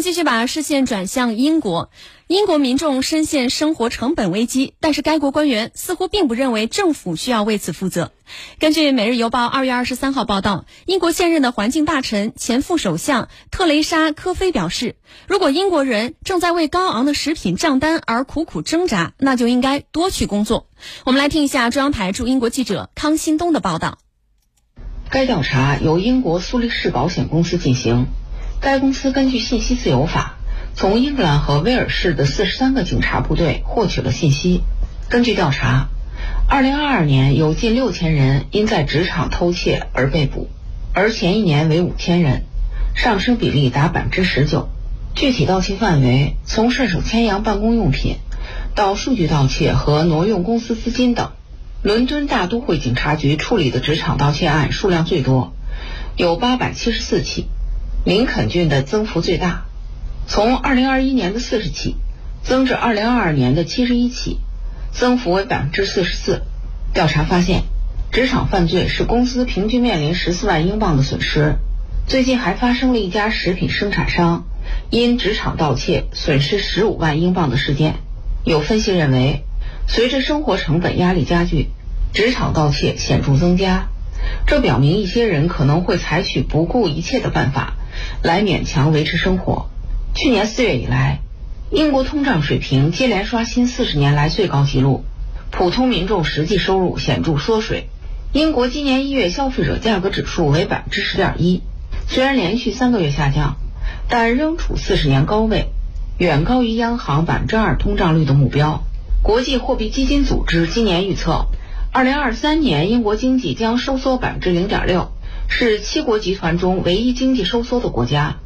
继续把视线转向英国。英国民众深陷生活成本危机，但是该国官员似乎并不认为政府需要为此负责。根据《每日邮报》二月二十三号报道，英国现任的环境大臣、前副首相特蕾莎·科菲表示，如果英国人正在为高昂的食品账单而苦苦挣扎，那就应该多去工作。我们来听一下中央台驻英国记者康新东的报道。该调查由英国苏黎世保险公司进行。该公司根据信息自由法，从英格兰和威尔士的四十三个警察部队获取了信息。根据调查，二零二二年有近六千人因在职场偷窃而被捕，而前一年为五千人，上升比例达百分之十九。具体盗窃范围从顺手牵羊办公用品，到数据盗窃和挪用公司资金等。伦敦大都会警察局处理的职场盗窃案数量最多，有八百七十四起。林肯郡的增幅最大，从2021年的40起增至2022年的71起，增幅为44%。调查发现，职场犯罪使公司平均面临14万英镑的损失。最近还发生了一家食品生产商因职场盗窃损失15万英镑的事件。有分析认为，随着生活成本压力加剧，职场盗窃显著增加，这表明一些人可能会采取不顾一切的办法。来勉强维持生活。去年四月以来，英国通胀水平接连刷新四十年来最高纪录，普通民众实际收入显著缩水。英国今年一月消费者价格指数为百分之十点一，虽然连续三个月下降，但仍处四十年高位，远高于央行百分之二通胀率的目标。国际货币基金组织今年预测，二零二三年英国经济将收缩百分之零点六。是七国集团中唯一经济收缩的国家。